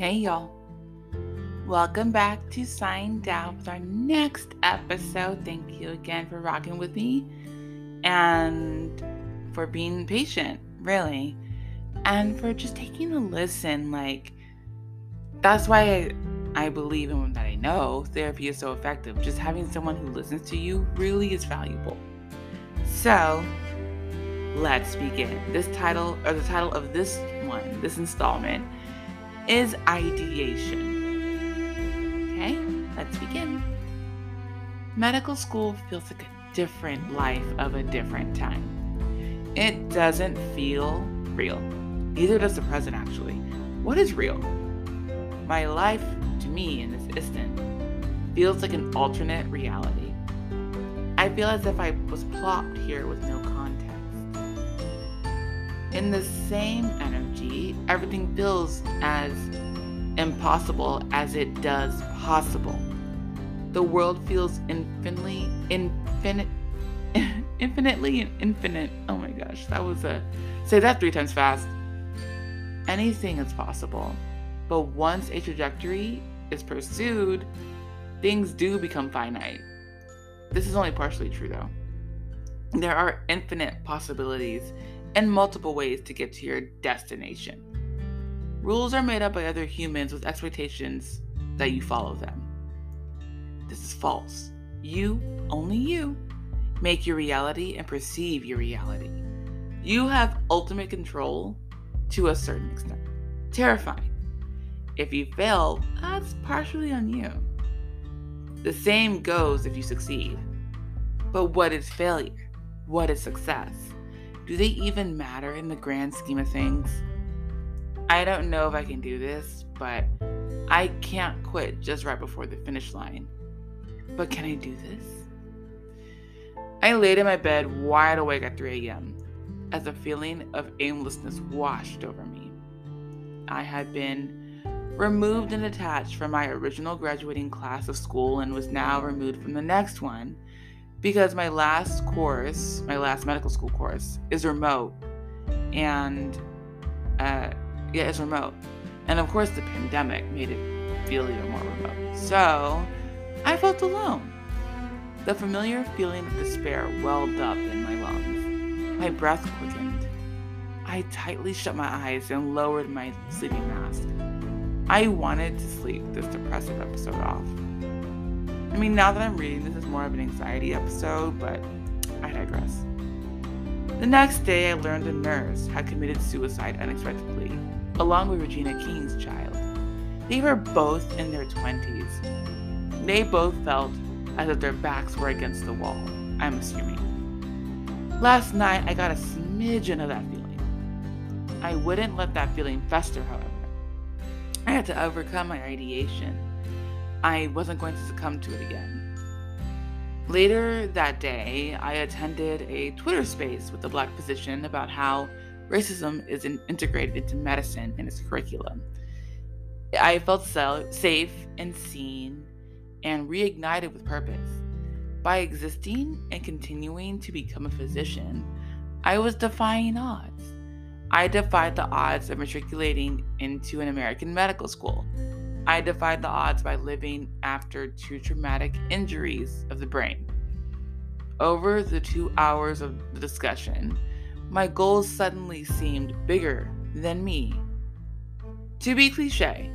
Hey, y'all. Welcome back to Signed Out with our next episode. Thank you again for rocking with me and for being patient, really, and for just taking a listen. Like, that's why I, I believe in that I know therapy is so effective. Just having someone who listens to you really is valuable. So, let's begin. This title, or the title of this one, this installment, is ideation. Okay, let's begin. Medical school feels like a different life of a different time. It doesn't feel real. Neither does the present, actually. What is real? My life, to me, in this instant, feels like an alternate reality. I feel as if I was plopped here with no. In the same energy, everything feels as impossible as it does possible. The world feels infinitely, infinite, infinitely infinite. Oh my gosh, that was a. Say that three times fast. Anything is possible, but once a trajectory is pursued, things do become finite. This is only partially true though. There are infinite possibilities and multiple ways to get to your destination. Rules are made up by other humans with expectations that you follow them. This is false. You, only you, make your reality and perceive your reality. You have ultimate control to a certain extent. Terrifying. If you fail, that's partially on you. The same goes if you succeed. But what is failure? What is success? Do they even matter in the grand scheme of things? I don't know if I can do this, but I can't quit just right before the finish line. But can I do this? I laid in my bed wide awake at 3 a.m. as a feeling of aimlessness washed over me. I had been removed and detached from my original graduating class of school and was now removed from the next one because my last course, my last medical school course, is remote. And uh, yeah, it's remote. And of course, the pandemic made it feel even more remote. So I felt alone. The familiar feeling of despair welled up in my lungs. My breath quickened. I tightly shut my eyes and lowered my sleeping mask. I wanted to sleep this depressive episode off. I mean, now that I'm reading, this is more of an anxiety episode, but I digress. The next day, I learned a nurse had committed suicide unexpectedly along with Regina King's child. They were both in their 20s. They both felt as if their backs were against the wall, I'm assuming. Last night, I got a smidgen of that feeling. I wouldn't let that feeling fester, however. I had to overcome my ideation. I wasn't going to succumb to it again. Later that day, I attended a Twitter space with a black physician about how racism is integrated into medicine and its curriculum. I felt so, safe and seen and reignited with purpose. By existing and continuing to become a physician, I was defying odds. I defied the odds of matriculating into an American medical school. I defied the odds by living after two traumatic injuries of the brain. Over the two hours of the discussion, my goals suddenly seemed bigger than me. To be cliche,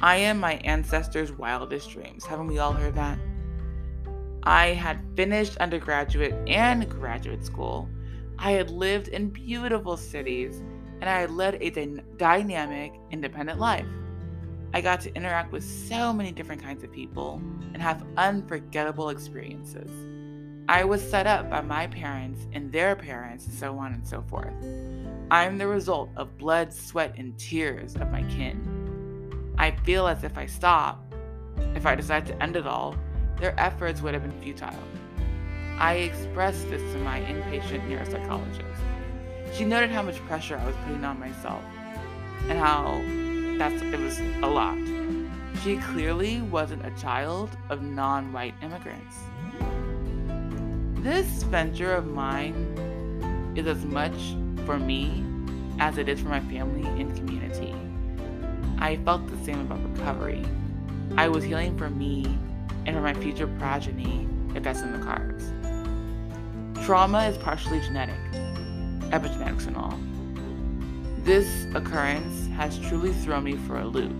I am my ancestors' wildest dreams. Haven't we all heard that? I had finished undergraduate and graduate school. I had lived in beautiful cities, and I had led a dy- dynamic, independent life. I got to interact with so many different kinds of people and have unforgettable experiences. I was set up by my parents and their parents, and so on and so forth. I'm the result of blood, sweat, and tears of my kin. I feel as if I stop, if I decide to end it all, their efforts would have been futile. I expressed this to my inpatient neuropsychologist. She noted how much pressure I was putting on myself and how that's it was a lot. She clearly wasn't a child of non-white immigrants. This venture of mine is as much for me as it is for my family and community. I felt the same about recovery. I was healing for me and for my future progeny if that's in the cards. Trauma is partially genetic, epigenetics and all. This occurrence has truly thrown me for a loop.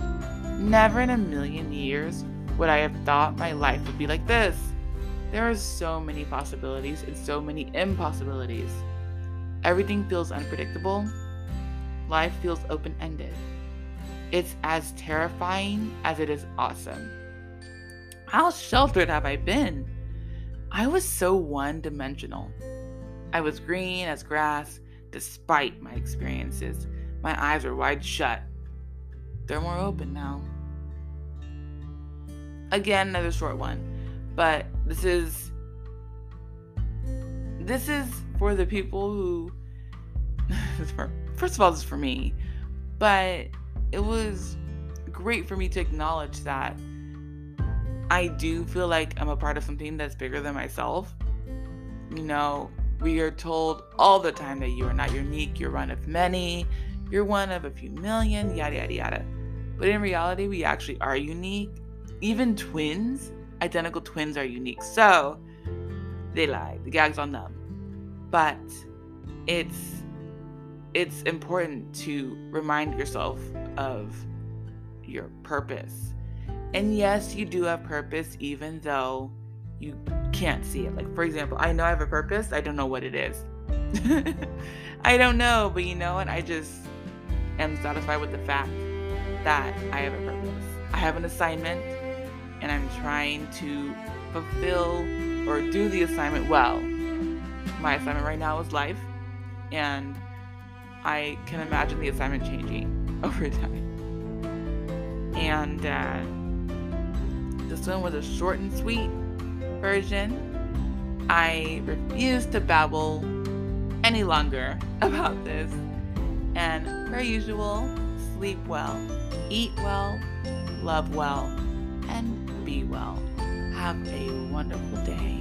Never in a million years would I have thought my life would be like this. There are so many possibilities and so many impossibilities. Everything feels unpredictable. Life feels open ended. It's as terrifying as it is awesome. How sheltered have I been? I was so one dimensional. I was green as grass despite my experiences. My eyes were wide shut. They're more open now. Again, another short one, but this is this is for the people who first of all this is for me, but it was great for me to acknowledge that I do feel like I'm a part of something that's bigger than myself. You know, we are told all the time that you are not unique, you're one of many, you're one of a few million, yada, yada, yada. But in reality, we actually are unique. Even twins, identical twins, are unique. So they lie. The gag's on them. But it's it's important to remind yourself of your purpose and yes, you do have purpose, even though you can't see it. Like, for example, I know I have a purpose, I don't know what it is. I don't know, but you know what? I just am satisfied with the fact that I have a purpose. I have an assignment, and I'm trying to fulfill or do the assignment well. My assignment right now is life, and I can imagine the assignment changing over time. And, uh, this one was a short and sweet version. I refuse to babble any longer about this. And per usual, sleep well, eat well, love well, and be well. Have a wonderful day.